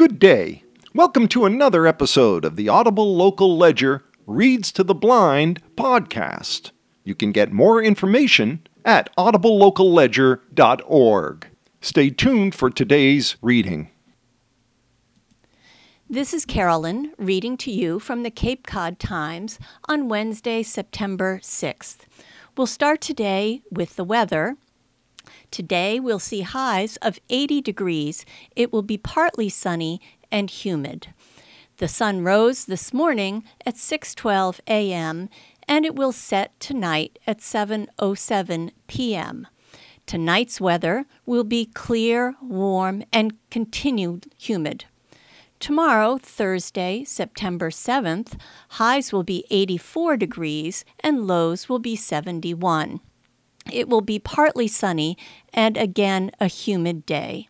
Good day. Welcome to another episode of the Audible Local Ledger Reads to the Blind podcast. You can get more information at audiblelocalledger.org. Stay tuned for today's reading. This is Carolyn reading to you from the Cape Cod Times on Wednesday, September 6th. We'll start today with the weather. Today we'll see highs of 80 degrees. It will be partly sunny and humid. The sun rose this morning at 6:12 a.m. and it will set tonight at 7:07 p.m. Tonight's weather will be clear, warm, and continued humid. Tomorrow, Thursday, September 7th, highs will be 84 degrees and lows will be 71. It will be partly sunny and again a humid day.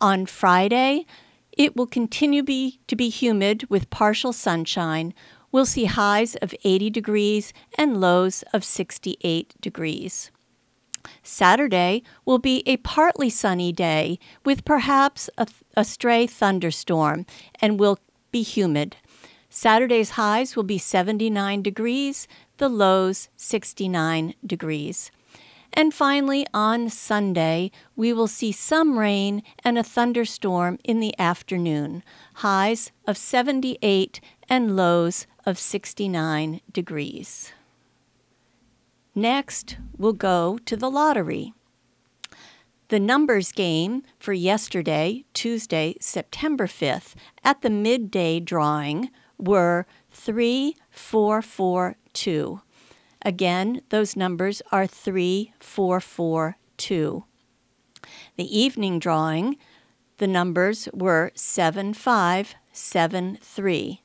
On Friday, it will continue be, to be humid with partial sunshine. We'll see highs of 80 degrees and lows of 68 degrees. Saturday will be a partly sunny day with perhaps a, a stray thunderstorm and will be humid. Saturday's highs will be 79 degrees, the lows 69 degrees. And finally, on Sunday, we will see some rain and a thunderstorm in the afternoon, highs of 78 and lows of 69 degrees. Next, we'll go to the lottery. The numbers game for yesterday, Tuesday, September 5th, at the midday drawing were 3442. Again, those numbers are 3442. The evening drawing, the numbers were 7573.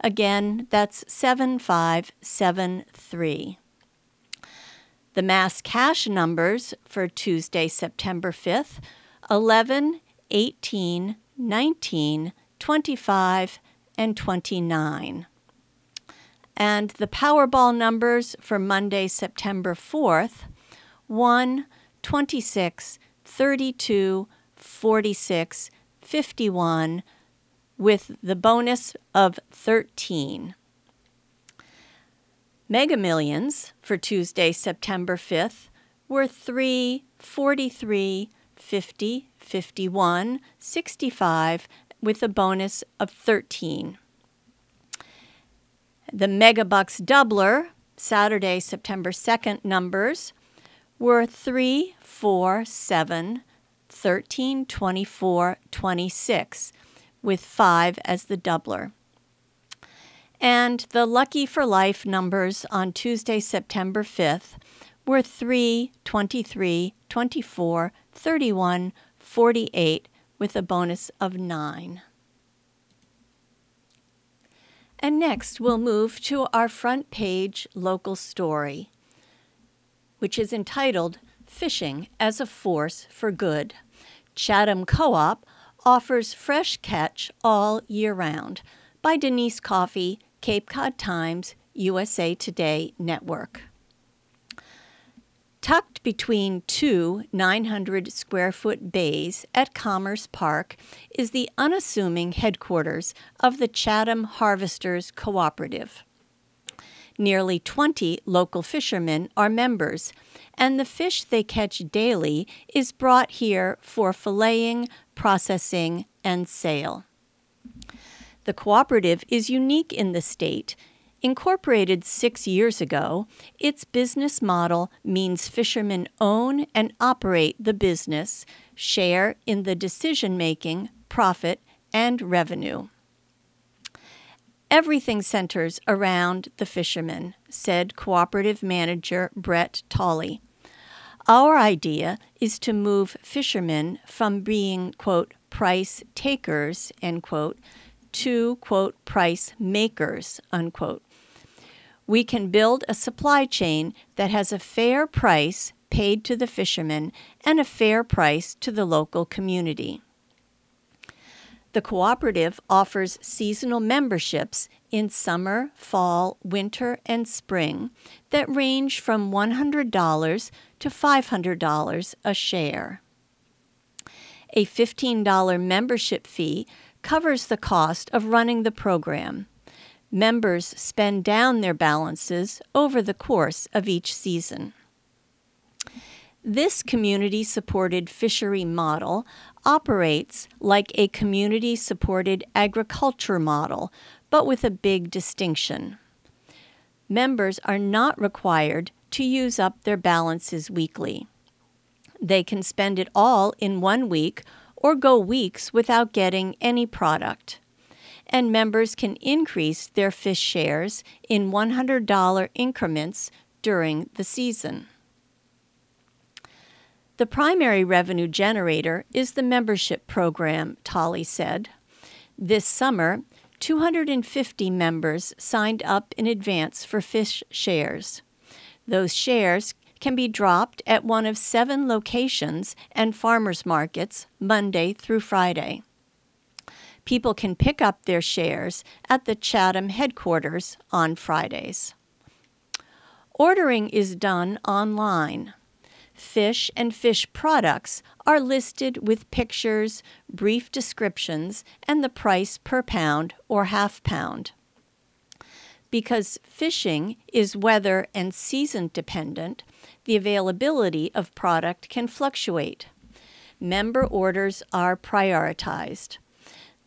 Again, that's 7573. The mass cash numbers for Tuesday, September 5th 11, 18, 19, 25, and 29. And the Powerball numbers for Monday, September 4th 1, 26, 32, 46, 51, with the bonus of 13. Mega Millions for Tuesday, September 5th were 3, 43, 50, 51, 65, with a bonus of 13. The Megabucks Doubler, Saturday, September 2nd numbers were 3, 4, 7, 13, 24, 26, with 5 as the doubler. And the Lucky for Life numbers on Tuesday, September 5th were 3, 23, 24, 31, 48, with a bonus of 9. And next, we'll move to our front page local story, which is entitled Fishing as a Force for Good. Chatham Co op offers fresh catch all year round by Denise Coffey Cape Cod Times, USA Today Network. Tucked between two 900 square foot bays at Commerce Park is the unassuming headquarters of the Chatham Harvesters Cooperative. Nearly 20 local fishermen are members, and the fish they catch daily is brought here for filleting, processing, and sale. The cooperative is unique in the state. Incorporated six years ago, its business model means fishermen own and operate the business, share in the decision making, profit, and revenue. Everything centers around the fishermen, said cooperative manager Brett Tolley. Our idea is to move fishermen from being, quote, price takers, end quote, to, quote, price makers, unquote. We can build a supply chain that has a fair price paid to the fishermen and a fair price to the local community. The cooperative offers seasonal memberships in summer, fall, winter, and spring that range from $100 to $500 a share. A $15 membership fee covers the cost of running the program. Members spend down their balances over the course of each season. This community supported fishery model operates like a community supported agriculture model, but with a big distinction. Members are not required to use up their balances weekly. They can spend it all in one week or go weeks without getting any product. And members can increase their fish shares in $100 increments during the season. The primary revenue generator is the membership program, Tolley said. This summer, 250 members signed up in advance for fish shares. Those shares can be dropped at one of seven locations and farmers markets Monday through Friday. People can pick up their shares at the Chatham headquarters on Fridays. Ordering is done online fish and fish products are listed with pictures, brief descriptions, and the price per pound or half pound. Because fishing is weather and season dependent, the availability of product can fluctuate. Member orders are prioritized.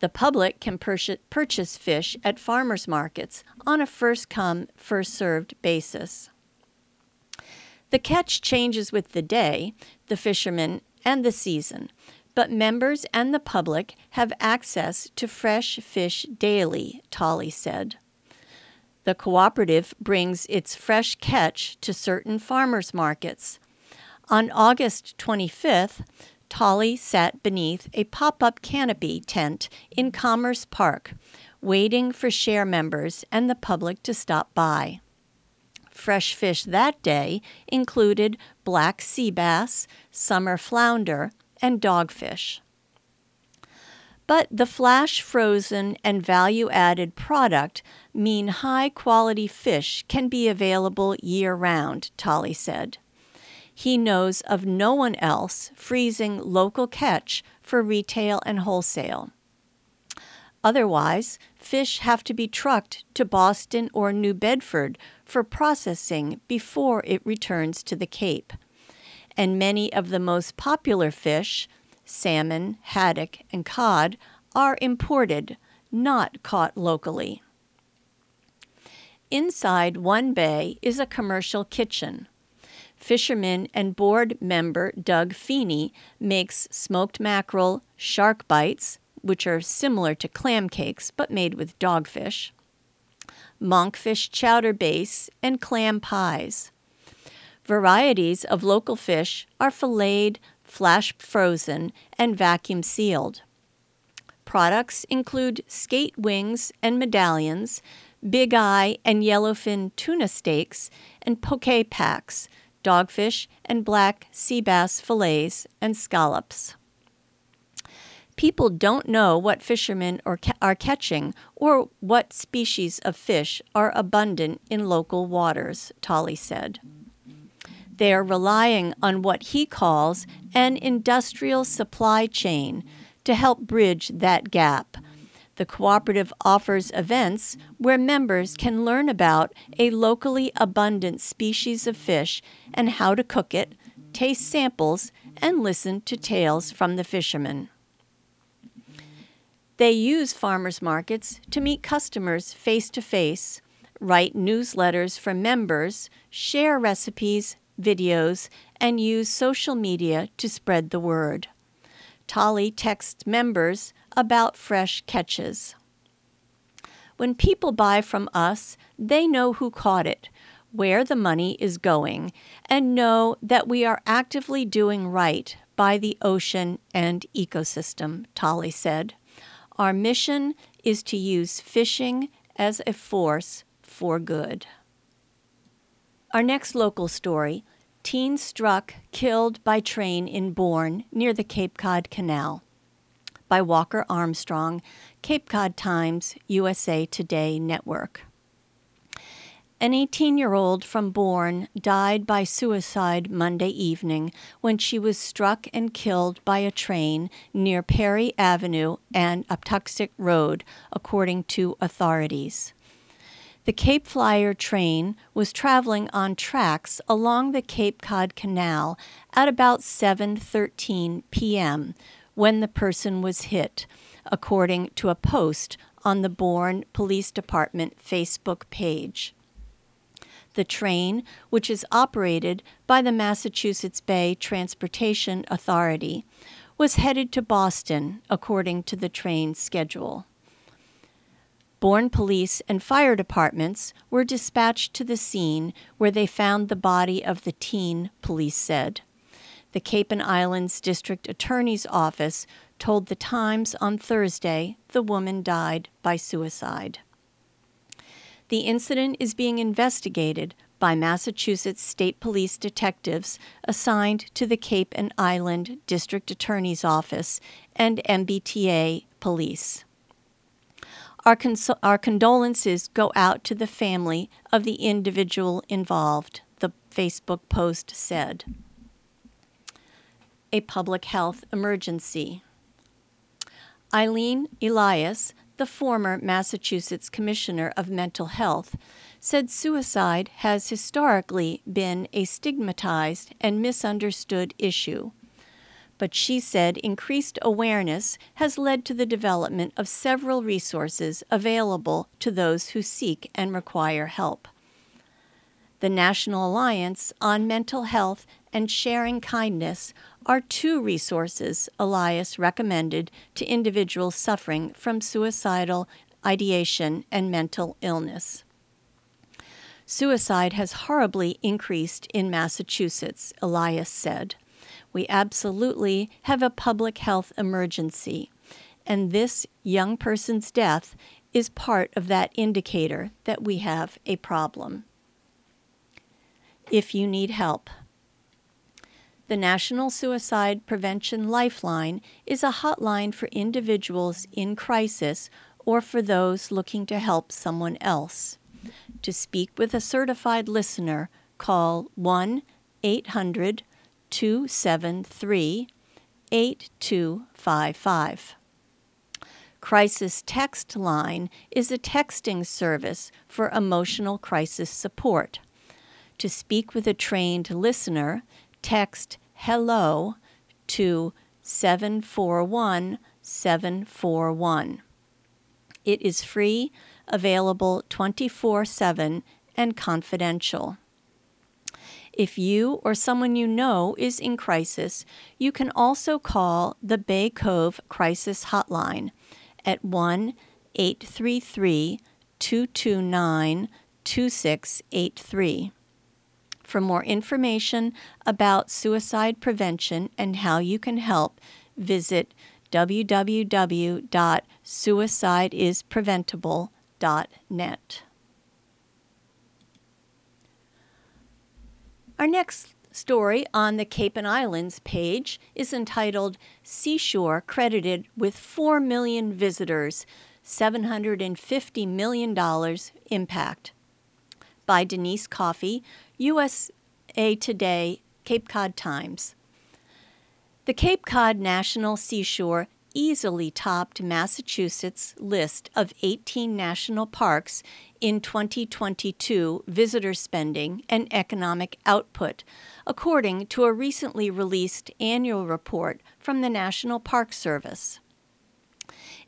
The public can purchase fish at farmers markets on a first come, first served basis. The catch changes with the day, the fishermen, and the season, but members and the public have access to fresh fish daily, Tolley said. The cooperative brings its fresh catch to certain farmers markets. On August 25th, Tolley sat beneath a pop up canopy tent in Commerce Park, waiting for share members and the public to stop by. Fresh fish that day included black sea bass, summer flounder, and dogfish. But the flash frozen and value added product mean high quality fish can be available year round, Tolley said. He knows of no one else freezing local catch for retail and wholesale. Otherwise, fish have to be trucked to Boston or New Bedford for processing before it returns to the Cape. And many of the most popular fish, salmon, haddock, and cod, are imported, not caught locally. Inside one bay is a commercial kitchen. Fisherman and board member Doug Feeney makes smoked mackerel, shark bites, which are similar to clam cakes but made with dogfish, monkfish chowder base, and clam pies. Varieties of local fish are filleted, flash frozen, and vacuum sealed. Products include skate wings and medallions, big eye and yellowfin tuna steaks, and poke packs, dogfish and black sea bass fillets, and scallops people don't know what fishermen are, catching or what species of fish are abundant in local waters, Tolley said. They are relying on what he calls an industrial supply chain to help bridge that gap. The cooperative offers events where members can learn about a locally abundant species of fish and how to cook it, taste samples, and listen to tales from the fishermen. They use farmers markets to meet customers face to face, write newsletters for members, share recipes, videos, and use social media to spread the word. Tolley texts members about fresh catches. When people buy from us, they know who caught it, where the money is going, and know that we are actively doing right by the ocean and ecosystem, Tolley said. Our mission is to use fishing as a force for good. Our next local story teen struck, killed by train in Bourne near the Cape Cod Canal. By Walker Armstrong, Cape Cod Times, USA Today Network. An 18 year old from Bourne died by suicide Monday evening when she was struck and killed by a train near Perry Avenue and Aptucxet Road, according to authorities. The Cape Flyer train was traveling on tracks along the Cape Cod Canal at about 7:13 p.m. when the person was hit, according to a post on the Bourne Police Department Facebook page. The train, which is operated by the Massachusetts Bay Transportation Authority, was headed to Boston according to the train schedule. Bourne police and fire departments were dispatched to the scene where they found the body of the teen, police said. The Cape and Islands District Attorney's Office told the Times on Thursday the woman died by suicide. The incident is being investigated by Massachusetts State Police detectives assigned to the Cape and Island District Attorney's Office and MBTA Police. Our, cons- our condolences go out to the family of the individual involved, the Facebook post said. A public health emergency. Eileen Elias, the former Massachusetts Commissioner of Mental Health, said suicide has historically been a stigmatized and misunderstood issue. But she said increased awareness has led to the development of several resources available to those who seek and require help. The National Alliance on Mental Health and Sharing Kindness are two resources Elias recommended to individuals suffering from suicidal ideation and mental illness. Suicide has horribly increased in Massachusetts, Elias said. We absolutely have a public health emergency, and this young person's death is part of that indicator that we have a problem. If you need help, the National Suicide Prevention Lifeline is a hotline for individuals in crisis or for those looking to help someone else. To speak with a certified listener, call 1 800 273 8255. Crisis Text Line is a texting service for emotional crisis support. To speak with a trained listener, text hello to 741 741. It is free, available 24 7, and confidential. If you or someone you know is in crisis, you can also call the Bay Cove Crisis Hotline at 1 833 229 2683. For more information about suicide prevention and how you can help, visit www.suicideispreventable.net. Our next story on the Cape and Islands page is entitled Seashore Credited with 4 Million Visitors, $750 Million Impact by Denise Coffey, USA Today, Cape Cod Times. The Cape Cod National Seashore easily topped Massachusetts' list of 18 national parks in 2022 visitor spending and economic output, according to a recently released annual report from the National Park Service.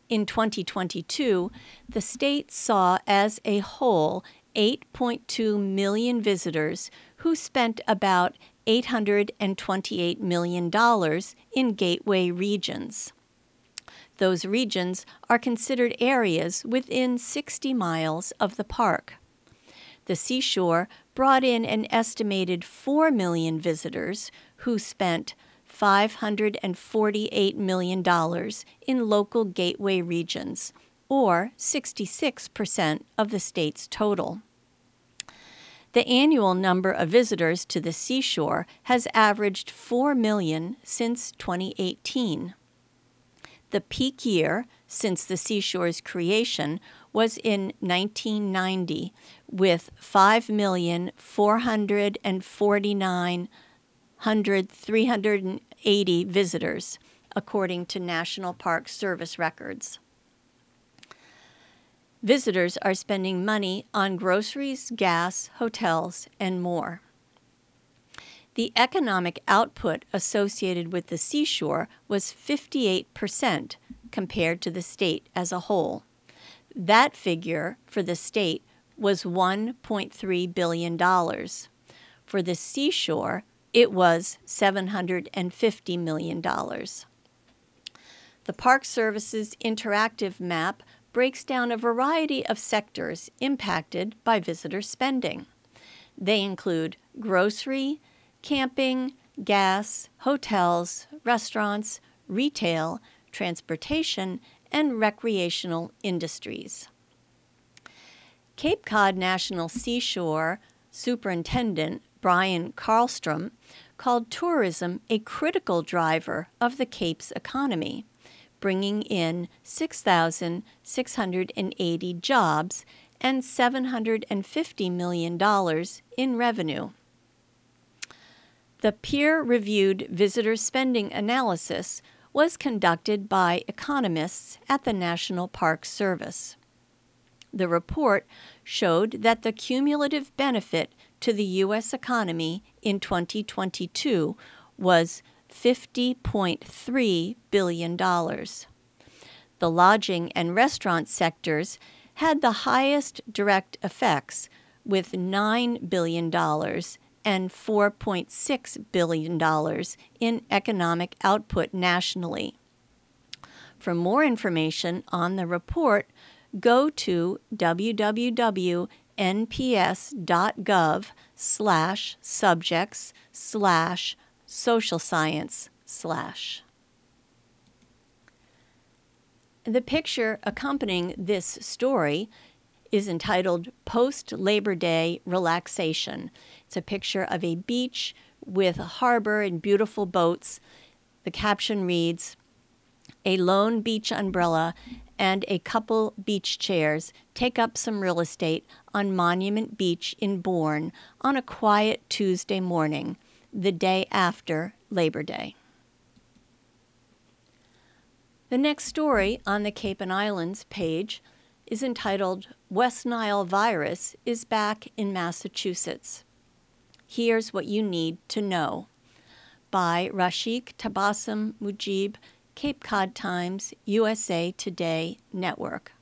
In 2022, the state saw as a whole 8.2 million visitors who spent about $828 million in gateway regions. Those regions are considered areas within 60 miles of the park. The seashore brought in an estimated 4 million visitors who spent $548 million in local gateway regions, or 66% of the state's total. The annual number of visitors to the seashore has averaged 4 million since 2018. The peak year since the seashore's creation was in 1990 with 5,449,380 visitors, according to National Park Service records. Visitors are spending money on groceries, gas, hotels, and more. The economic output associated with the seashore was 58% compared to the state as a whole. That figure for the state was $1.3 billion. For the seashore, it was $750 million. The Park Service's interactive map breaks down a variety of sectors impacted by visitor spending. They include grocery, camping, gas, hotels, restaurants, retail, transportation, and recreational industries. Cape Cod National Seashore Superintendent Brian Carlstrom called tourism a critical driver of the Cape's economy, bringing in 6,680 jobs and $750 million in revenue. The peer reviewed visitor spending analysis was conducted by economists at the National Park Service. The report showed that the cumulative benefit to the U.S. economy in 2022 was $50.3 billion. The lodging and restaurant sectors had the highest direct effects, with $9 billion and $4.6 billion in economic output nationally. For more information on the report, go to www.nps.gov slash subjects slash social science slash. The picture accompanying this story is entitled Post Labor Day Relaxation. It's a picture of a beach with a harbor and beautiful boats. The caption reads A lone beach umbrella and a couple beach chairs take up some real estate on Monument Beach in Bourne on a quiet Tuesday morning, the day after Labor Day. The next story on the Cape and Islands page is entitled West Nile Virus is Back in Massachusetts. Here's what you need to know by Rashik Tabassum Mujib, Cape Cod Times, USA Today Network.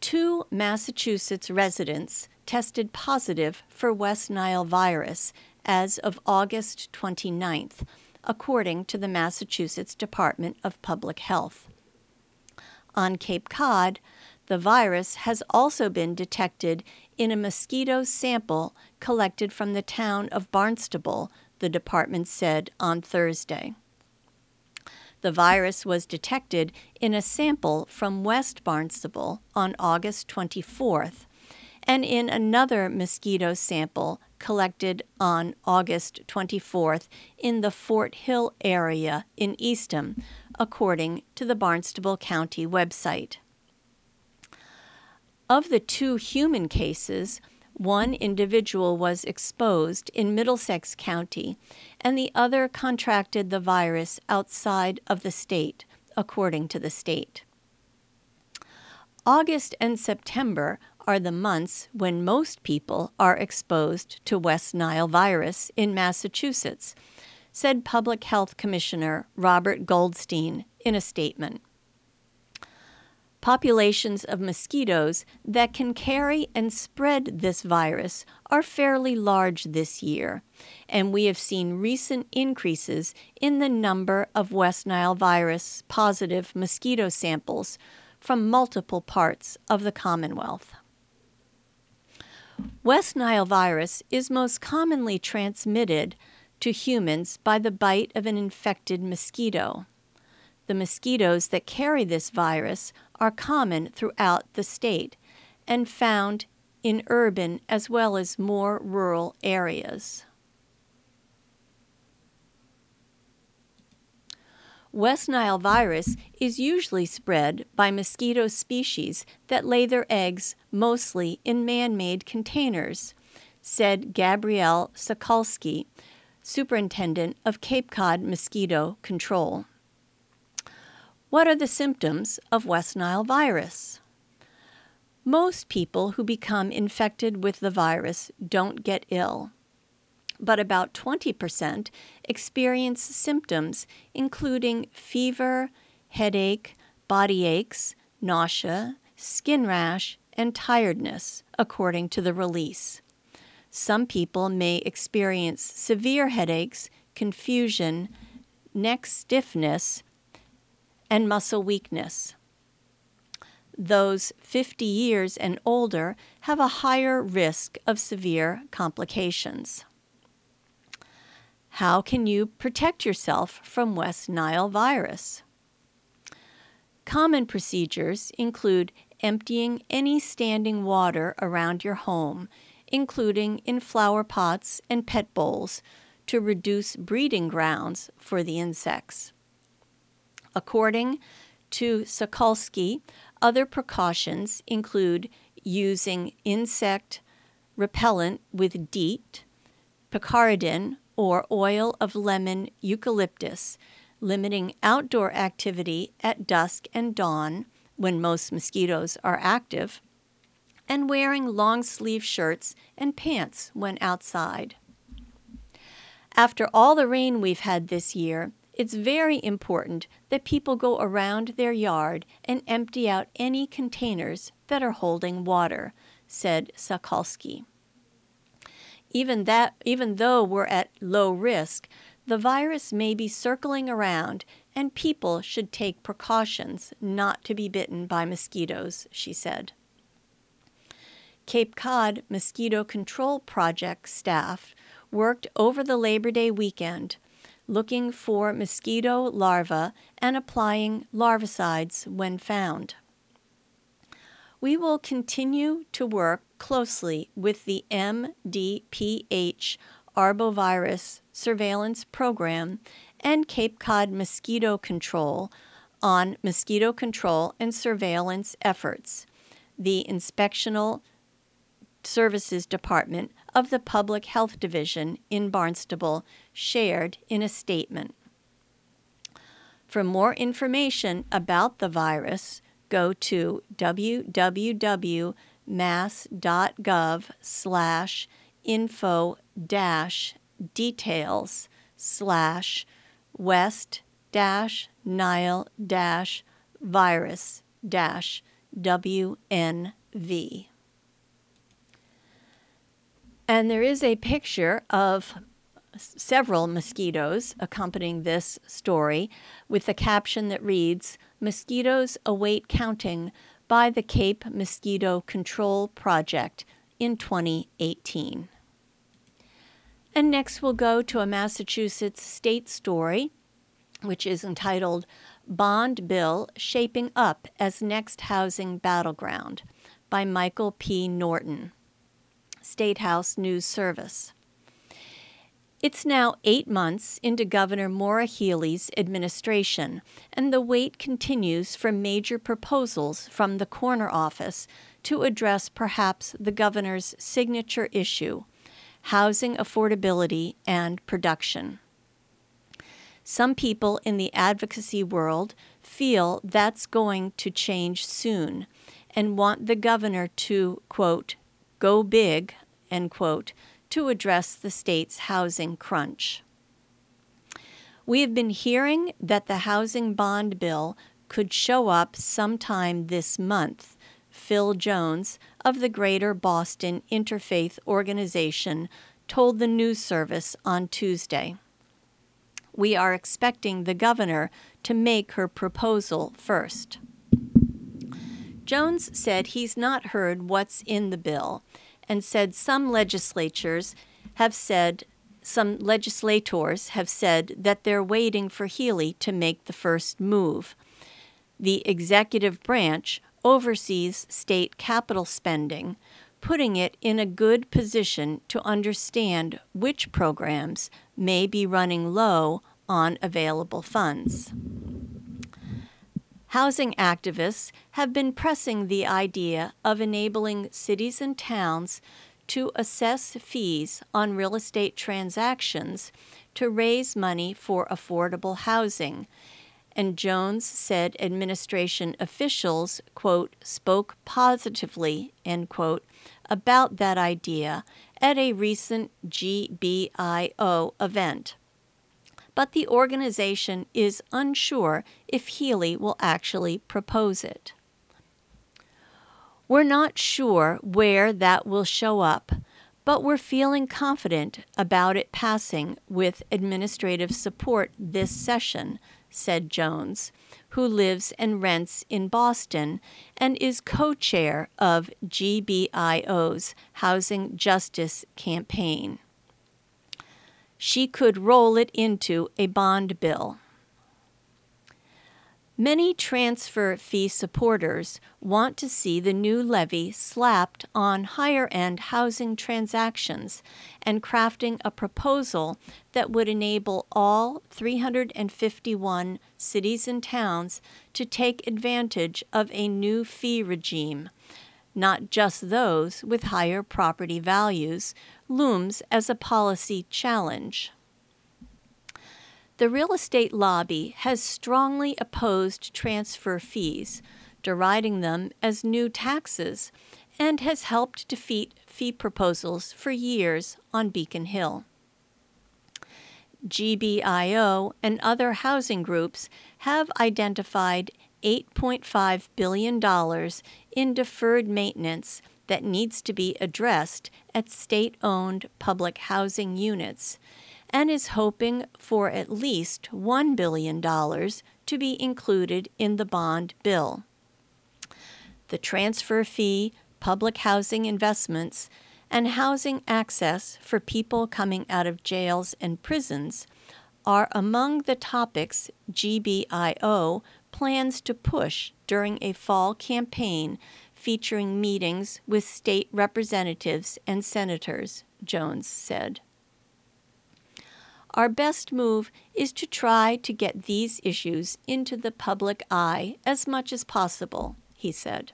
Two Massachusetts residents tested positive for West Nile virus as of August 29th, according to the Massachusetts Department of Public Health. On Cape Cod, the virus has also been detected in a mosquito sample collected from the town of Barnstable, the department said on Thursday. The virus was detected in a sample from West Barnstable on August 24th and in another mosquito sample collected on August 24th in the Fort Hill area in Eastham, according to the Barnstable County website. Of the two human cases, one individual was exposed in Middlesex County, and the other contracted the virus outside of the state, according to the state. August and September are the months when most people are exposed to West Nile virus in Massachusetts, said Public Health Commissioner Robert Goldstein in a statement. Populations of mosquitoes that can carry and spread this virus are fairly large this year, and we have seen recent increases in the number of West Nile virus positive mosquito samples from multiple parts of the Commonwealth. West Nile virus is most commonly transmitted to humans by the bite of an infected mosquito. The mosquitoes that carry this virus are common throughout the state and found in urban as well as more rural areas. West Nile virus is usually spread by mosquito species that lay their eggs mostly in man made containers, said Gabrielle Sakolsky, superintendent of Cape Cod Mosquito Control. What are the symptoms of West Nile virus? Most people who become infected with the virus don't get ill, but about 20% experience symptoms including fever, headache, body aches, nausea, skin rash, and tiredness, according to the release. Some people may experience severe headaches, confusion, neck stiffness, and muscle weakness. Those 50 years and older have a higher risk of severe complications. How can you protect yourself from West Nile virus? Common procedures include emptying any standing water around your home, including in flower pots and pet bowls, to reduce breeding grounds for the insects. According to Sakolsky, other precautions include using insect repellent with DEET, picaridin, or oil of lemon eucalyptus, limiting outdoor activity at dusk and dawn when most mosquitoes are active, and wearing long sleeve shirts and pants when outside. After all the rain we've had this year, it's very important that people go around their yard and empty out any containers that are holding water, said Sakolsky. Even that even though we're at low risk, the virus may be circling around and people should take precautions not to be bitten by mosquitoes, she said. Cape Cod Mosquito Control Project staff worked over the Labor Day weekend looking for mosquito larvae and applying larvicides when found. We will continue to work closely with the MDPH arbovirus surveillance program and Cape Cod Mosquito Control on mosquito control and surveillance efforts. The Inspectional Services Department of the Public Health Division in Barnstable shared in a statement. For more information about the virus, go to www.mass.gov slash info dash details slash west dash nile dash virus dash WNV. And there is a picture of several mosquitoes accompanying this story with the caption that reads Mosquitoes await counting by the Cape Mosquito Control Project in 2018. And next we'll go to a Massachusetts state story, which is entitled Bond Bill Shaping Up as Next Housing Battleground by Michael P. Norton. State House News Service. It's now eight months into Governor Maura Healey's administration, and the wait continues for major proposals from the corner office to address perhaps the governor's signature issue housing affordability and production. Some people in the advocacy world feel that's going to change soon and want the governor to, quote, go big, end quote, to address the state's housing crunch. We have been hearing that the housing bond bill could show up sometime this month. Phil Jones of the Greater Boston Interfaith Organization told the news service on Tuesday. We are expecting the governor to make her proposal first. Jones said he's not heard what's in the bill and said some legislatures have said, some legislators have said that they're waiting for Healey to make the first move. The executive branch oversees state capital spending, putting it in a good position to understand which programs may be running low on available funds. Housing activists have been pressing the idea of enabling cities and towns to assess fees on real estate transactions to raise money for affordable housing. And Jones said administration officials, quote, spoke positively, end quote, about that idea at a recent GBIO event. But the organization is unsure if Healey will actually propose it. We're not sure where that will show up, but we're feeling confident about it passing with administrative support this session, said Jones, who lives and rents in Boston and is co chair of GBIO's Housing Justice Campaign. She could roll it into a bond bill. Many transfer fee supporters want to see the new levy slapped on higher end housing transactions and crafting a proposal that would enable all 351 cities and towns to take advantage of a new fee regime, not just those with higher property values, looms as a policy challenge. The real estate lobby has strongly opposed transfer fees, deriding them as new taxes, and has helped defeat fee proposals for years on Beacon Hill. GBIO and other housing groups have identified $8.5 billion in deferred maintenance that needs to be addressed at state owned public housing units and is hoping for at least $1 billion to be included in the bond bill. The transfer fee, public housing investments, and housing access for people coming out of jails and prisons are among the topics GBIO plans to push during a fall campaign featuring meetings with state representatives and senators, Jones said. Our best move is to try to get these issues into the public eye as much as possible, he said.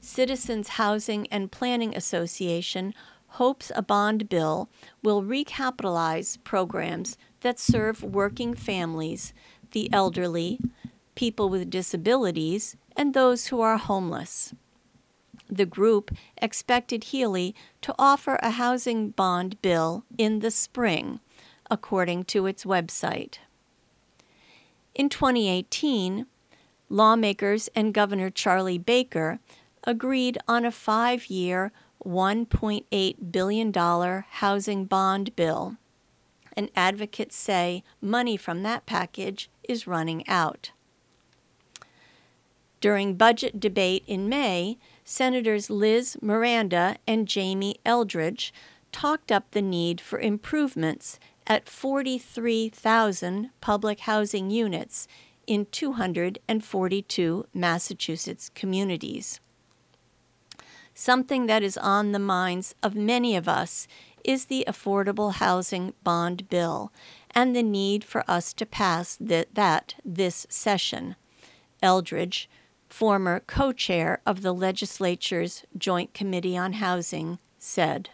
Citizens Housing and Planning Association hopes a bond bill will recapitalize programs that serve working families, the elderly, people with disabilities, and those who are homeless. The group expected Healey to offer a housing bond bill in the spring, according to its website. In 2018, lawmakers and Governor Charlie Baker agreed on a five year, $1.8 billion housing bond bill. And advocates say money from that package is running out. During budget debate in May, Senators Liz Miranda and Jamie Eldridge talked up the need for improvements at 43,000 public housing units in 242 Massachusetts communities. Something that is on the minds of many of us is the Affordable Housing Bond Bill and the need for us to pass th- that this session. Eldridge, former co chair of the legislature's Joint Committee on Housing, said.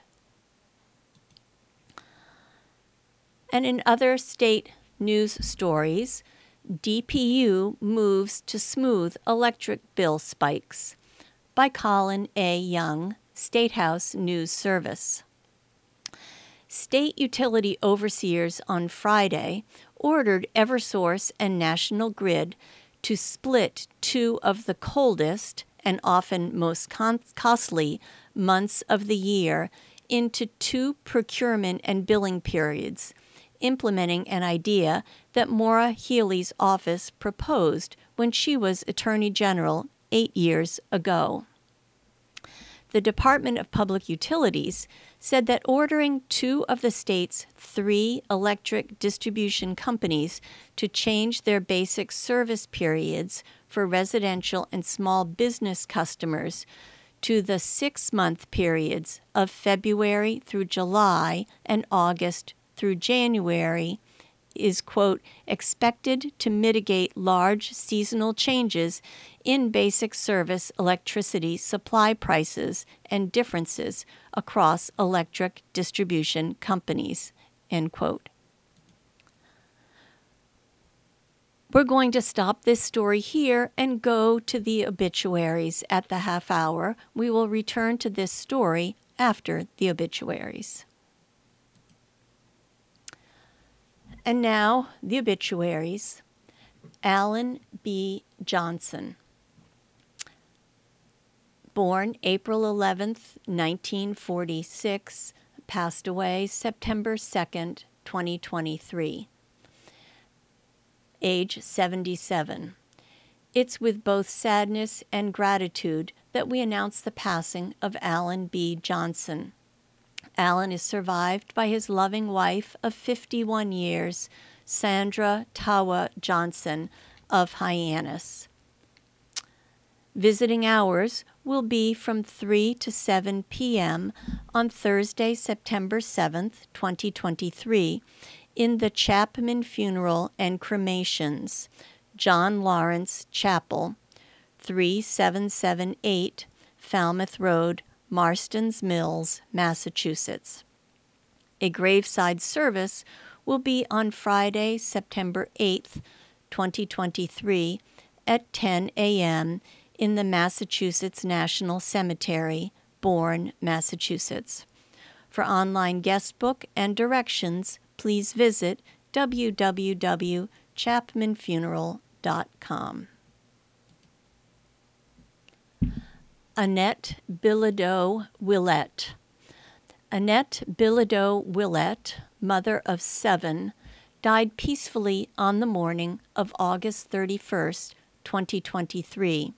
And in other state news stories, DPU moves to smooth electric bill spikes by Colin A. Young, State House News Service. State utility overseers on Friday ordered Eversource and National Grid to split two of the coldest and often most con- costly months of the year into two procurement and billing periods, implementing an idea that Maura Healey's office proposed when she was Attorney General eight years ago. The Department of Public Utilities said that ordering two of the state's three electric distribution companies to change their basic service periods for residential and small business customers to the six month periods of February through July and August through January is, quote, expected to mitigate large seasonal changes in basic service electricity supply prices and differences across electric distribution companies, end quote. We're going to stop this story here and go to the obituaries at the half hour. We will return to this story after the obituaries. And now, the obituaries. Alan B. Johnson. Born April 11th, 1946, passed away September 2nd, 2023 age 77. It's with both sadness and gratitude that we announce the passing of Alan B. Johnson. Alan is survived by his loving wife of 51 years, Sandra Tawa Johnson of Hyannis. Visiting hours will be from 3 to 7 p.m. on Thursday, September 7th, 2023, in the Chapman Funeral and Cremations, John Lawrence Chapel, 3778 Falmouth Road, Marston's Mills, Massachusetts. A graveside service will be on Friday, September 8th, 2023, at 10 a.m. in the Massachusetts National Cemetery, Bourne, Massachusetts. For online guestbook and directions, please visit www.chapmanfuneral.com. Annette Bilodeau Willett. Annette Bilodeau Willett, mother of seven, died peacefully on the morning of August 31st, 2023,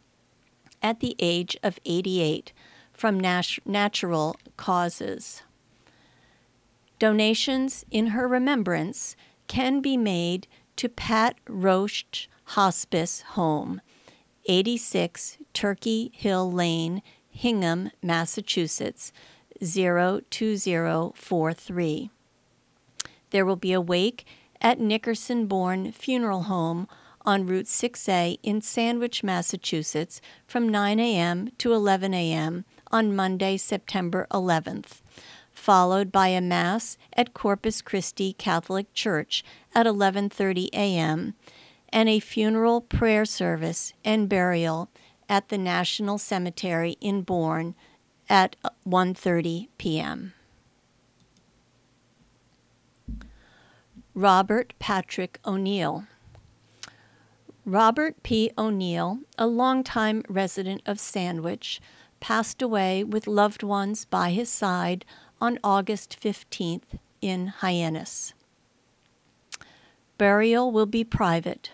at the age of 88 from nat- natural causes. Donations in her remembrance can be made to Pat Roche Hospice Home, 86 Turkey Hill Lane, Hingham, Massachusetts 02043. There will be a wake at Nickerson Bourne Funeral Home on Route 6A in Sandwich, Massachusetts from 9 a.m. to 11 a.m. on Monday, September 11th followed by a mass at Corpus Christi Catholic Church at 11:30 a.m. and a funeral prayer service and burial at the National Cemetery in Bourne at 1:30 p.m. Robert Patrick O'Neill Robert P. O'Neill, a longtime resident of Sandwich, passed away with loved ones by his side on August 15th in Hyannis. Burial will be private.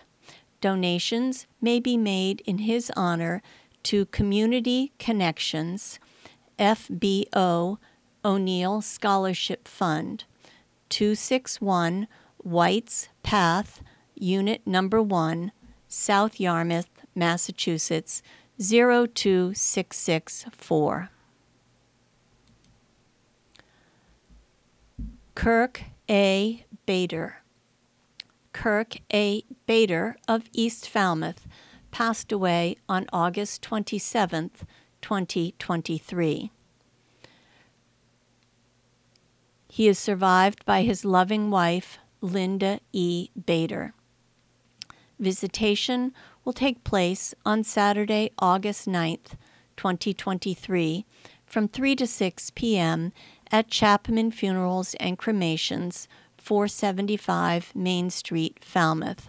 Donations may be made in his honor to Community Connections, FBO O'Neill Scholarship Fund, 261 White's Path, Unit Number 1, South Yarmouth, Massachusetts 02664. Kirk A. Bader. Kirk A. Bader of East Falmouth passed away on August 27, 2023. He is survived by his loving wife, Linda E. Bader. Visitation will take place on Saturday, August 9th, 2023, from 3 to 6 p.m at Chapman Funerals and Cremations, 475 Main Street, Falmouth.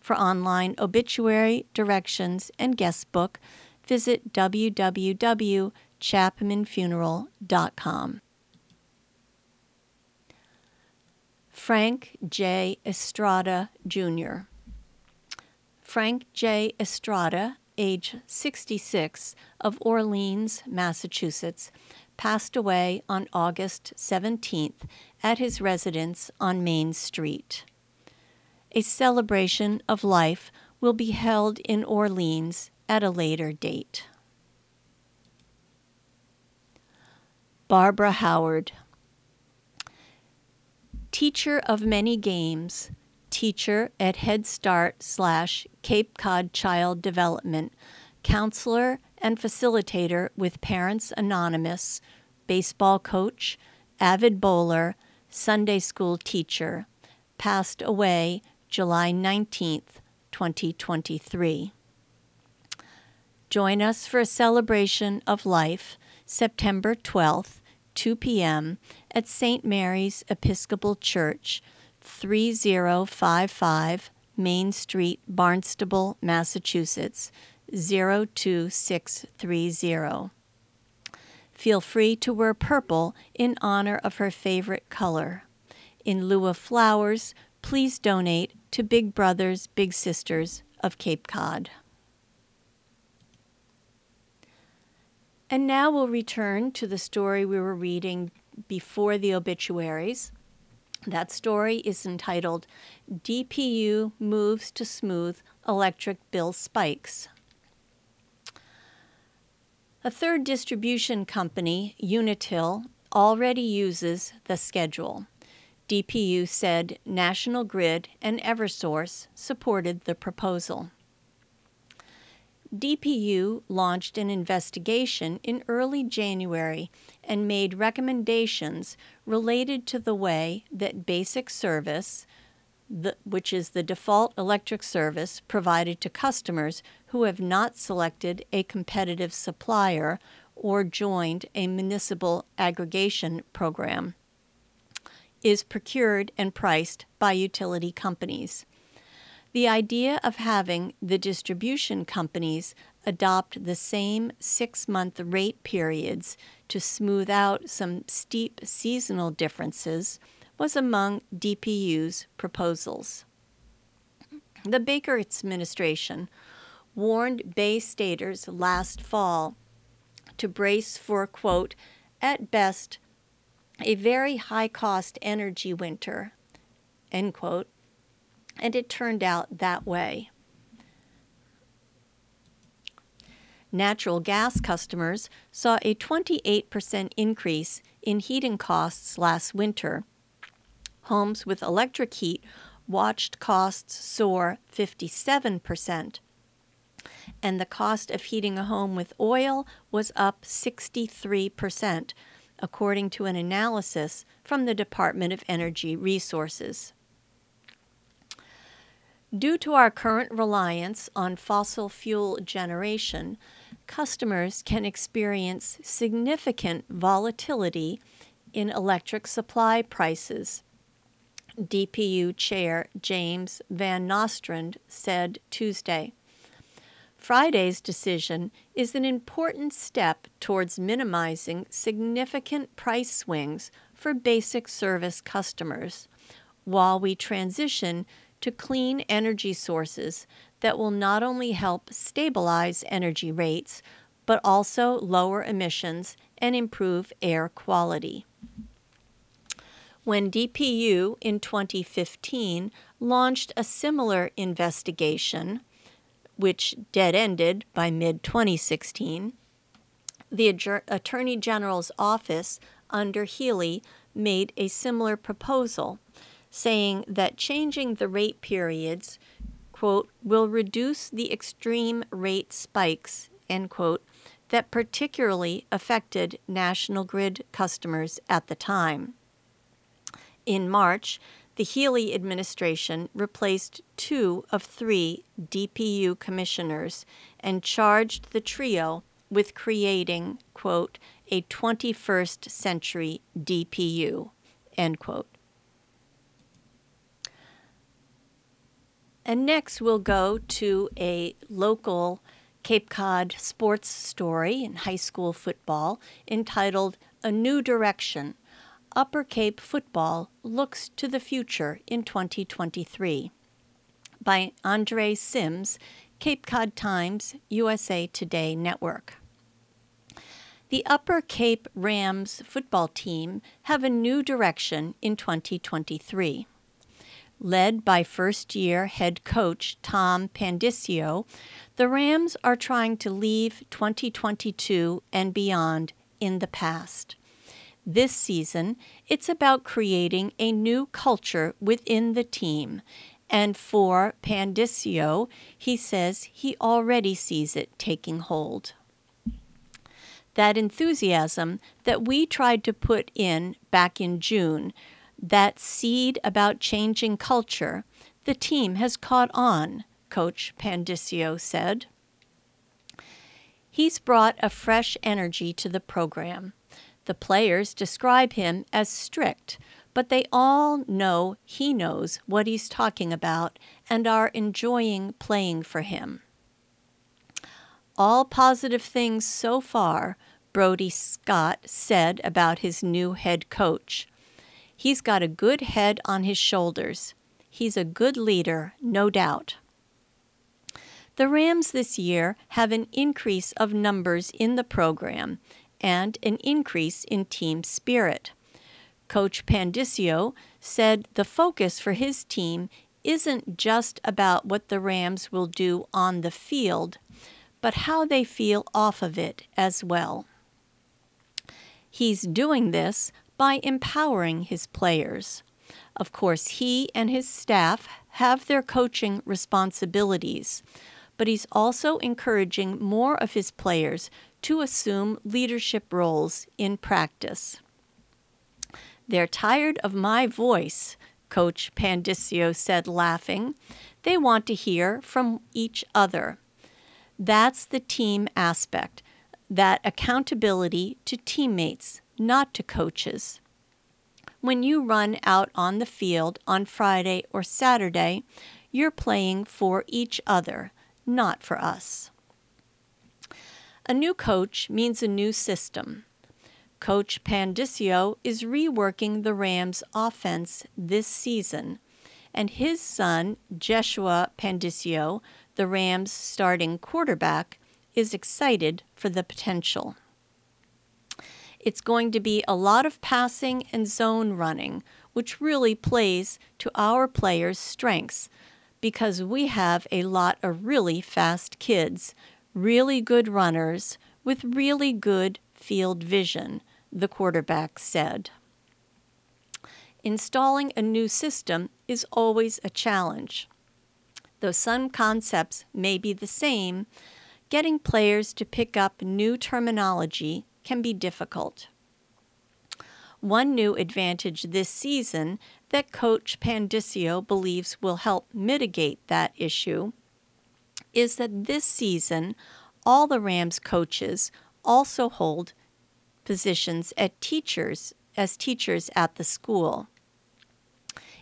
For online obituary, directions, and guest book, visit www.chapmanfuneral.com. Frank J. Estrada, Jr. Frank J. Estrada, age 66, of Orleans, Massachusetts, passed away on August 17th at his residence on Main Street. A celebration of life will be held in Orleans at a later date. Barbara Howard teacher of many games, teacher at Head Start slash Cape Cod Child Development, counselor and facilitator with Parents Anonymous, baseball coach, avid bowler, Sunday school teacher, passed away July 19th, 2023. Join us for a celebration of life September 12th, 2 p.m. at St. Mary's Episcopal Church, 3055 Main Street, Barnstable, Massachusetts, 02630. Feel free to wear purple in honor of her favorite color. In lieu of flowers, please donate to Big Brothers Big Sisters of Cape Cod. And now we'll return to the story we were reading before the obituaries. That story is entitled DPU Moves to Smooth Electric Bill Spikes. A third distribution company, Unitil, already uses the schedule. DPU said National Grid and Eversource supported the proposal. DPU launched an investigation in early January and made recommendations related to the way that basic service, the, which is the default electric service provided to customers who have not selected a competitive supplier or joined a municipal aggregation program, is procured and priced by utility companies. The idea of having the distribution companies adopt the same six month rate periods to smooth out some steep seasonal differences was among DPU's proposals. The Baker administration warned Bay Staters last fall to brace for, quote, at best, a very high cost energy winter, end quote, and it turned out that way. Natural gas customers saw a 28% increase in heating costs last winter. Homes with electric heat watched costs soar 57%, and the cost of heating a home with oil was up 63%, according to an analysis from the Department of Energy Resources. Due to our current reliance on fossil fuel generation, customers can experience significant volatility in electric supply prices. DPU Chair James Van Nostrand said Tuesday. Friday's decision is an important step towards minimizing significant price swings for basic service customers while we transition to clean energy sources that will not only help stabilize energy rates, but also lower emissions and improve air quality. When DPU in 2015 launched a similar investigation, which dead ended by mid 2016, the Attorney General's office under Healey made a similar proposal saying that changing the rate periods, quote, will reduce the extreme rate spikes, end quote, that particularly affected National Grid customers at the time. In March, the Healey administration replaced two of three DPU commissioners and charged the trio with creating, quote, a 21st century DPU, end quote. And next, we'll go to a local Cape Cod sports story in high school football entitled A New Direction Upper Cape Football Looks to the Future in 2023 by Andre Sims, Cape Cod Times, USA Today Network. The Upper Cape Rams football team have a new direction in 2023 led by first year head coach Tom Pandisio, the Rams are trying to leave 2022 and beyond in the past. This season, it's about creating a new culture within the team. And for Pandisio, he says he already sees it taking hold. That enthusiasm that we tried to put in back in June, that seed about changing culture, the team has caught on, Coach Pandisio said. He's brought a fresh energy to the program. The players describe him as strict, but they all know he knows what he's talking about and are enjoying playing for him. All positive things so far, Brody Scott said about his new head coach. He's got a good head on his shoulders. He's a good leader, no doubt. The Rams this year have an increase of numbers in the program and an increase in team spirit. Coach Pandisio said the focus for his team isn't just about what the Rams will do on the field, but how they feel off of it as well. He's doing this by empowering his players. Of course, he and his staff have their coaching responsibilities, but he's also encouraging more of his players to assume leadership roles in practice. They're tired of my voice, Coach Pandisio said, laughing. They want to hear from each other. That's the team aspect, that accountability to teammates, not to coaches. When you run out on the field on Friday or Saturday, you're playing for each other, not for us. A new coach means a new system. Coach Pandisio is reworking the Rams' offense this season, and his son, Jeshua Pandisio, the Rams' starting quarterback, is excited for the potential. It's going to be a lot of passing and zone running, which really plays to our players' strengths because we have a lot of really fast kids, really good runners with really good field vision, the quarterback said. Installing a new system is always a challenge. Though some concepts may be the same, getting players to pick up new terminology can be difficult. One new advantage this season that Coach Pandisio believes will help mitigate that issue is that this season all the Rams coaches also hold positions at teachers as teachers at the school.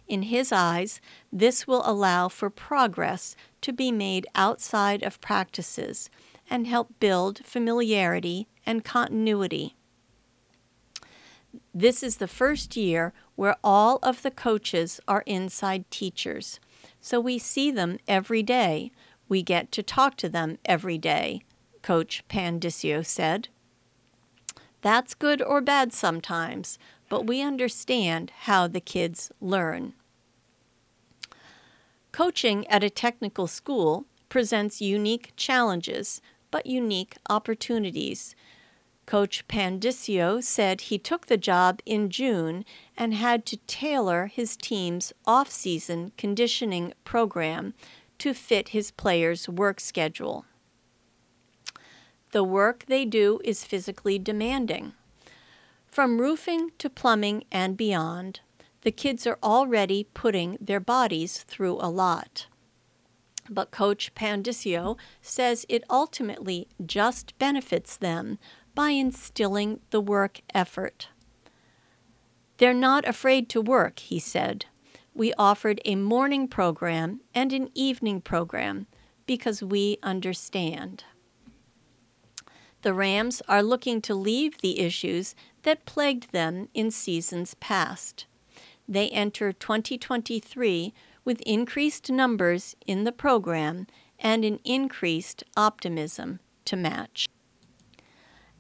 In his eyes, this will allow for progress to be made outside of practices and help build familiarity and continuity. This is the first year where all of the coaches are inside teachers, so we see them every day. We get to talk to them every day, Coach Pandisio said. That's good or bad sometimes, but we understand how the kids learn. Coaching at a technical school presents unique challenges, but unique opportunities Coach Pandisio said he took the job in June and had to tailor his team's off season conditioning program to fit his players' work schedule. The work they do is physically demanding. From roofing to plumbing and beyond, the kids are already putting their bodies through a lot. But Coach Pandisio says it ultimately just benefits them by instilling the work effort. They're not afraid to work, he said. We offered a morning program and an evening program because we understand. The Rams are looking to leave the issues that plagued them in seasons past. They enter 2023 with increased numbers in the program and an increased optimism to match.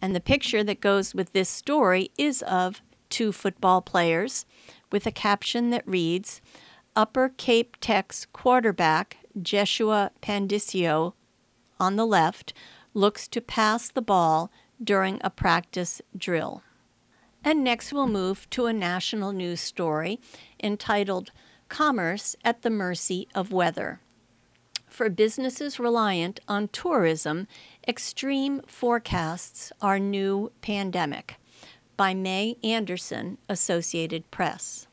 And the picture that goes with this story is of two football players with a caption that reads Upper Cape Tech's quarterback, Jeshua Pandisio, on the left, looks to pass the ball during a practice drill. And next, we'll move to a national news story entitled Commerce at the Mercy of Weather. For businesses reliant on tourism, extreme forecasts are new pandemic. By Mae Anderson, Associated Press.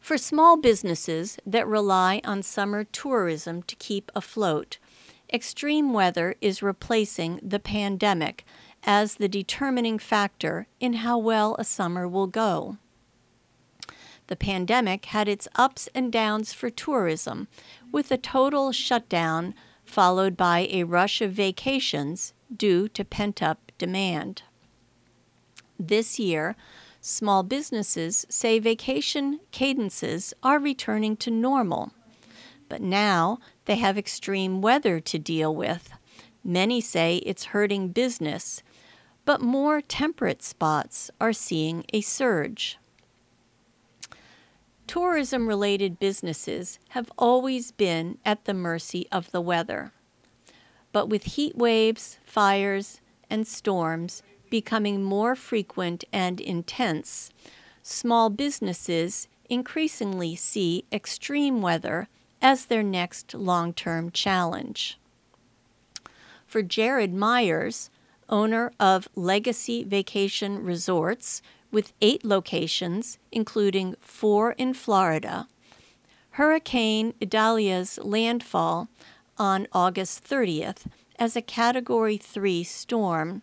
For small businesses that rely on summer tourism to keep afloat, extreme weather is replacing the pandemic as the determining factor in how well a summer will go. The pandemic had its ups and downs for tourism, with a total shutdown followed by a rush of vacations due to pent up demand. This year, small businesses say vacation cadences are returning to normal. But now they have extreme weather to deal with. Many say it's hurting business but more temperate spots are seeing a surge. Tourism related businesses have always been at the mercy of the weather. But with heat waves, fires, and storms becoming more frequent and intense, small businesses increasingly see extreme weather as their next long term challenge. For Jared Myers, owner of Legacy Vacation Resorts with eight locations, including four in Florida. Hurricane Idalia's landfall on August 30th as a Category 3 storm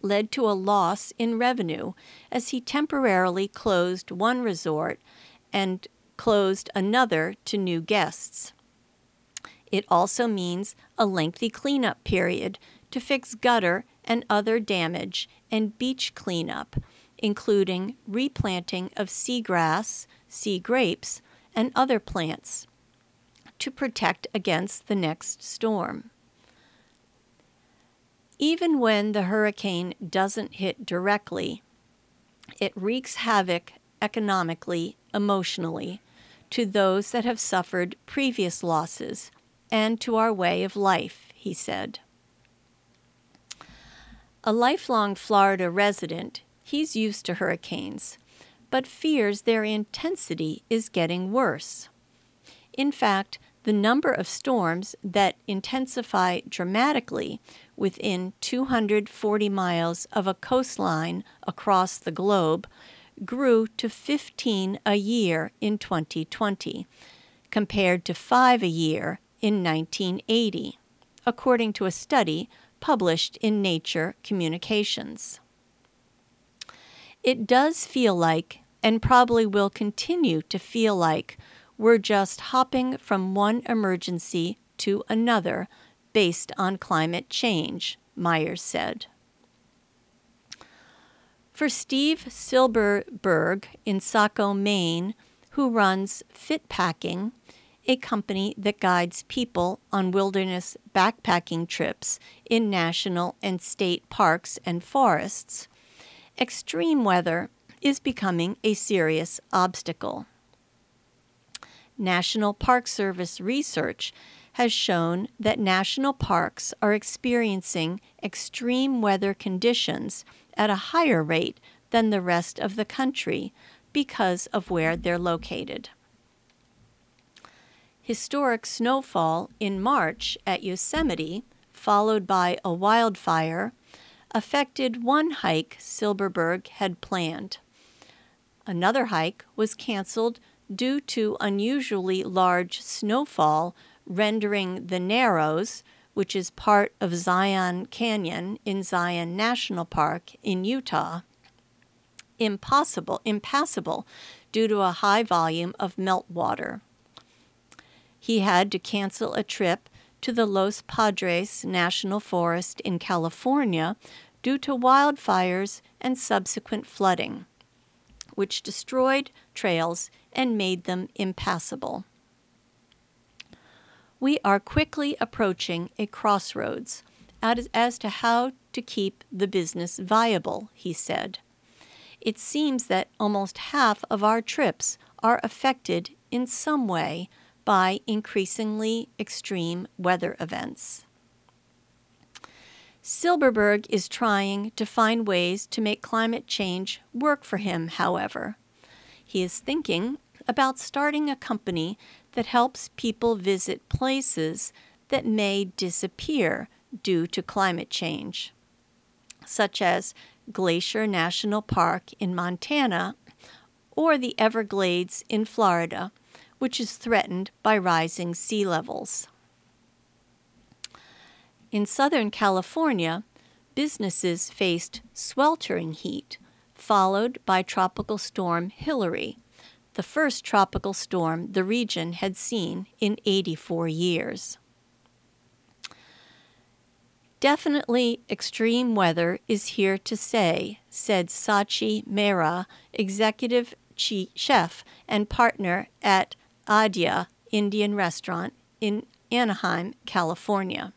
led to a loss in revenue as he temporarily closed one resort and closed another to new guests. It also means a lengthy cleanup period to fix gutter and other damage and beach cleanup, including replanting of seagrass, sea grapes, and other plants to protect against the next storm. Even when the hurricane doesn't hit directly, it wreaks havoc economically, emotionally, to those that have suffered previous losses and to our way of life, he said. A lifelong Florida resident, he's used to hurricanes, but fears their intensity is getting worse. In fact, the number of storms that intensify dramatically within 240 miles of a coastline across the globe grew to 15 a year in 2020, compared to 5 a year in 1980, according to a study published in Nature Communications. It does feel like, and probably will continue to feel like, we're just hopping from one emergency to another based on climate change, Myers said. For Steve Silberberg in Saco, Maine, who runs Fitpacking, a company that guides people on wilderness backpacking trips in national and state parks and forests, extreme weather is becoming a serious obstacle. National Park Service research has shown that national parks are experiencing extreme weather conditions at a higher rate than the rest of the country because of where they're located historic snowfall in March at Yosemite, followed by a wildfire, affected one hike Silberberg had planned. Another hike was canceled due to unusually large snowfall, rendering the Narrows, which is part of Zion Canyon in Zion National Park in Utah, impossible, impassable due to a high volume of meltwater he had to cancel a trip to the Los Padres National Forest in California due to wildfires and subsequent flooding, which destroyed trails and made them impassable. We are quickly approaching a crossroads as to how to keep the business viable, he said. It seems that almost half of our trips are affected in some way by increasingly extreme weather events. Silberberg is trying to find ways to make climate change work for him, however. He is thinking about starting a company that helps people visit places that may disappear due to climate change, such as Glacier National Park in Montana or the Everglades in Florida, which is threatened by rising sea levels. In Southern California, businesses faced sweltering heat, followed by Tropical Storm Hilary, the first tropical storm the region had seen in 84 years. Definitely extreme weather is here to stay, said Sachi Mehra, executive chef and partner at Adya Indian Restaurant in Anaheim, California.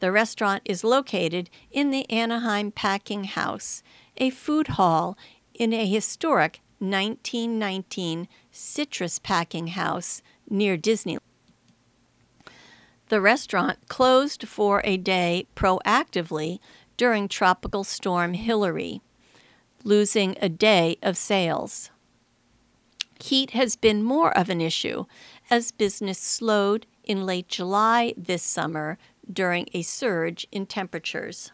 The restaurant is located in the Anaheim Packing House, a food hall in a historic 1919 citrus packing house near Disney. The restaurant closed for a day proactively during Tropical Storm Hilary, losing a day of sales. Heat has been more of an issue as business slowed in late July this summer during a surge in temperatures.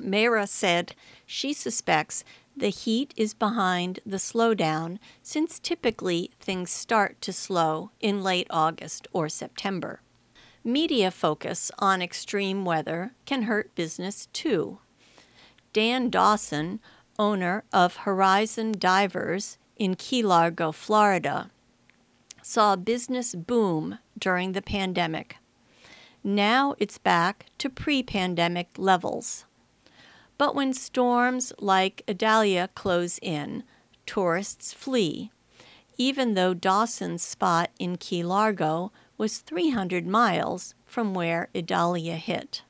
Mehra said she suspects the heat is behind the slowdown since typically things start to slow in late August or September. Media focus on extreme weather can hurt business too. Dan Dawson, owner of Horizon Divers in Key Largo, Florida, saw a business boom during the pandemic. Now it's back to pre pandemic levels. But when storms like Idalia close in, tourists flee, even though Dawson's spot in Key Largo was 300 miles from where Idalia hit.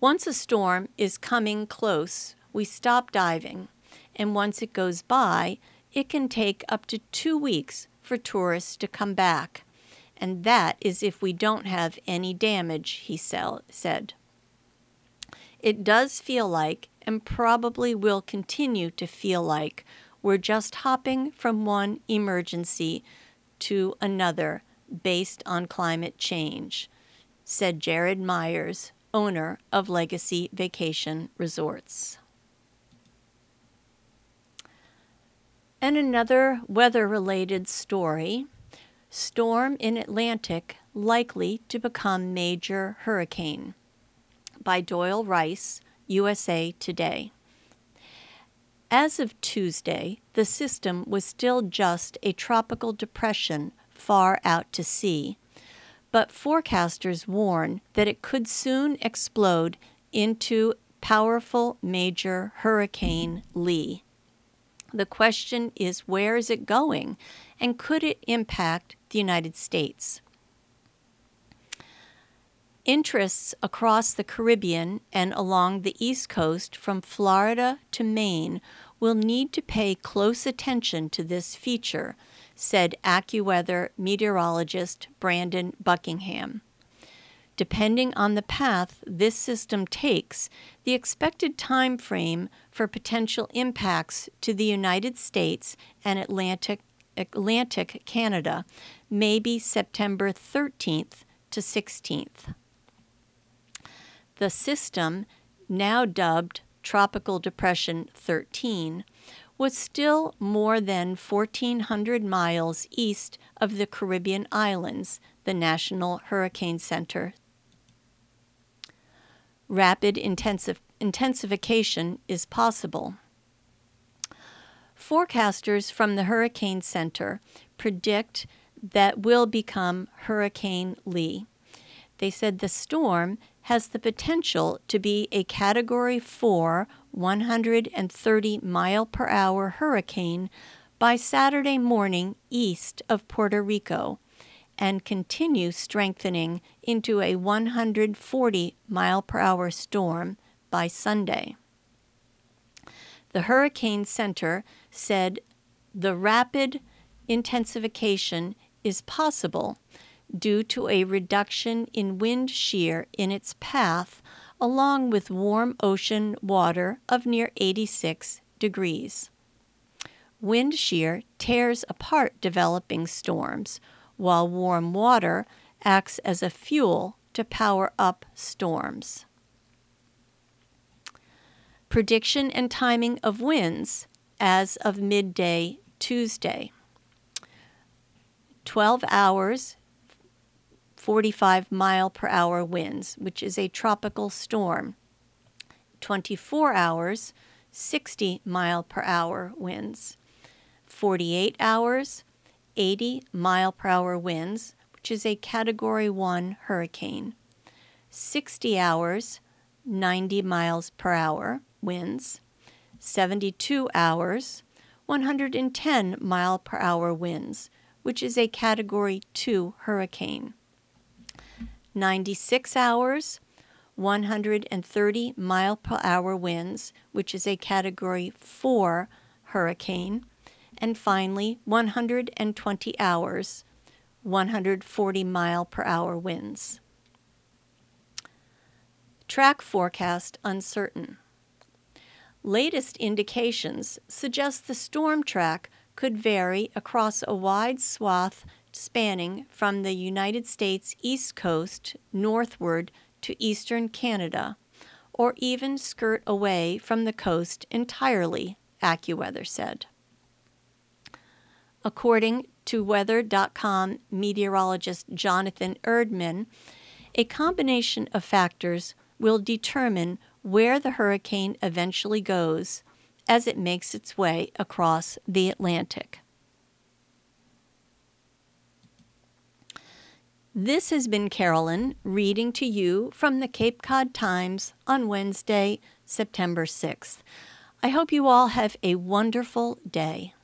Once a storm is coming close, we stop diving, and once it goes by, it can take up to two weeks for tourists to come back and that is if we don't have any damage, he said. It does feel like, and probably will continue to feel like, we're just hopping from one emergency to another based on climate change, said Jared Myers, owner of Legacy Vacation Resorts. And another weather related story Storm in Atlantic likely to become major hurricane by Doyle Rice, USA Today. As of Tuesday, the system was still just a tropical depression far out to sea, but forecasters warn that it could soon explode into powerful major hurricane Lee. The question is where is it going and could it impact the United States? Interests across the Caribbean and along the East Coast from Florida to Maine will need to pay close attention to this feature, said AccuWeather meteorologist Brandon Buckingham. Depending on the path this system takes, the expected time frame for potential impacts to the United States and Atlantic, Atlantic Canada may be September 13th to 16th. The system, now dubbed Tropical Depression 13, was still more than 1,400 miles east of the Caribbean islands, the National Hurricane Center rapid intensification is possible. Forecasters from the Hurricane Center predict that will become Hurricane Lee. They said the storm has the potential to be a Category 4, 130 mile per hour hurricane by Saturday morning east of Puerto Rico and continue strengthening into a 140 mile per hour storm by Sunday. The Hurricane Center said the rapid intensification is possible due to a reduction in wind shear in its path, along with warm ocean water of near 86 degrees. Wind shear tears apart developing storms, while warm water acts as a fuel to power up storms. Prediction and timing of winds as of midday Tuesday. 12 hours 45 mile per hour winds, which is a tropical storm. 24 hours, 60 mile per hour winds. 48 hours, 80 mile per hour winds, which is a category 1 hurricane. 60 hours, 90 miles per hour winds. 72 hours, 110 mile per hour winds, which is a category 2 hurricane. 96 hours, 130 mile per hour winds, which is a category 4 hurricane, and finally 120 hours, 140 mile per hour winds. Track forecast uncertain. Latest indications suggest the storm track could vary across a wide swath spanning from the United States East Coast northward to eastern Canada, or even skirt away from the coast entirely, AccuWeather said. According to Weather.com meteorologist Jonathan Erdman, a combination of factors will determine where the hurricane eventually goes as it makes its way across the Atlantic. This has been Carolyn reading to you from the Cape Cod Times on Wednesday, September 6th. I hope you all have a wonderful day.